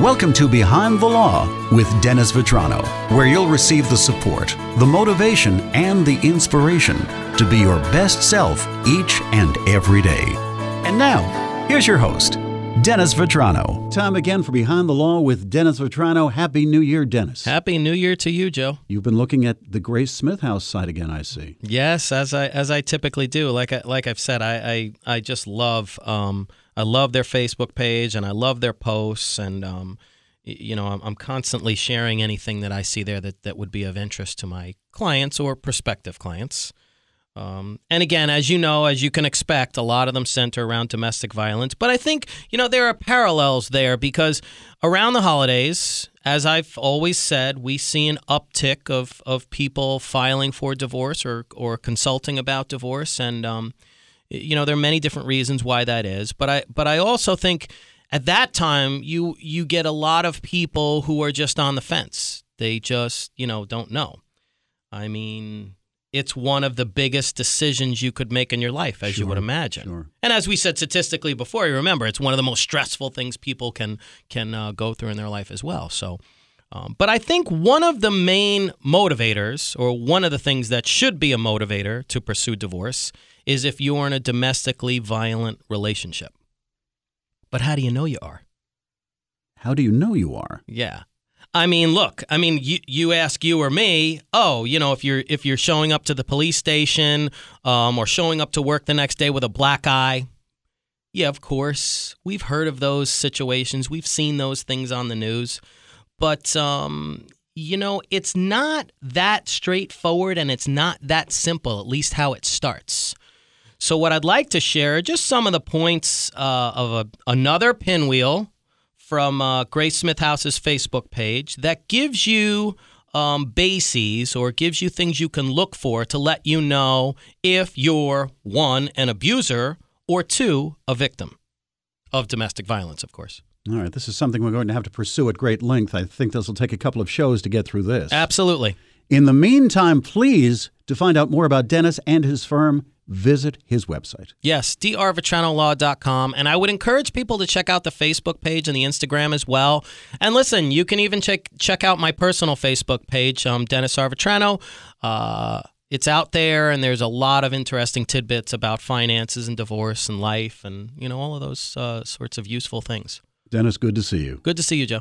Welcome to Behind the Law with Dennis Vitrano, where you'll receive the support, the motivation, and the inspiration to be your best self each and every day. And now, here's your host, Dennis Vitrano. Time again for Behind the Law with Dennis Vitrano. Happy New Year, Dennis. Happy New Year to you, Joe. You've been looking at the Grace Smith House site again, I see. Yes, as I as I typically do. Like I, like I've said, I I, I just love um, I love their Facebook page and I love their posts and um, you know I'm, I'm constantly sharing anything that I see there that, that would be of interest to my clients or prospective clients. Um, and again, as you know, as you can expect, a lot of them center around domestic violence. But I think, you know, there are parallels there because around the holidays, as I've always said, we see an uptick of, of people filing for divorce or, or consulting about divorce. And, um, you know, there are many different reasons why that is. But I, but I also think at that time, you, you get a lot of people who are just on the fence. They just, you know, don't know. I mean, it's one of the biggest decisions you could make in your life, as Sure, you would imagine. sure. And as we said statistically before, you remember it's one of the most stressful things people can can uh, go through in their life as well. So, um, but I think one of the main motivators, or one of the things that should be a motivator to pursue divorce, is if you're in a domestically violent relationship. But how do you know you are? How do you know you are? Yeah. I mean, look, I mean, you, you ask you or me, oh, you know, if you're if you're showing up to the police station um, or showing up to work the next day with a black eye, yeah, of course, we've heard of those situations. We've seen those things on the news, but um, you know, it's not that straightforward and it's not that simple. At least how it starts. So, what I'd like to share just some of the points uh, of a, another pinwheel from uh, Grace Smith House's Facebook page that gives you um, bases or gives you things you can look for to let you know if you're one, an abuser, or two, a victim of domestic violence, of course. All right, this is something we're going to have to pursue at great length. I think this will take a couple of shows to get through this. Absolutely. In the meantime, please, to find out more about Dennis and his firm, visit his website. Yes, drvitranolaw.com. And I would encourage people to check out the Facebook page and the Instagram as well. And listen, you can even check check out my personal Facebook page, um, Dennis R. Vitrano. Uh, it's out there, and there's a lot of interesting tidbits about finances and divorce and life and, you know, all of those uh, sorts of useful things. Dennis, good to see you. Good to see you, Joe.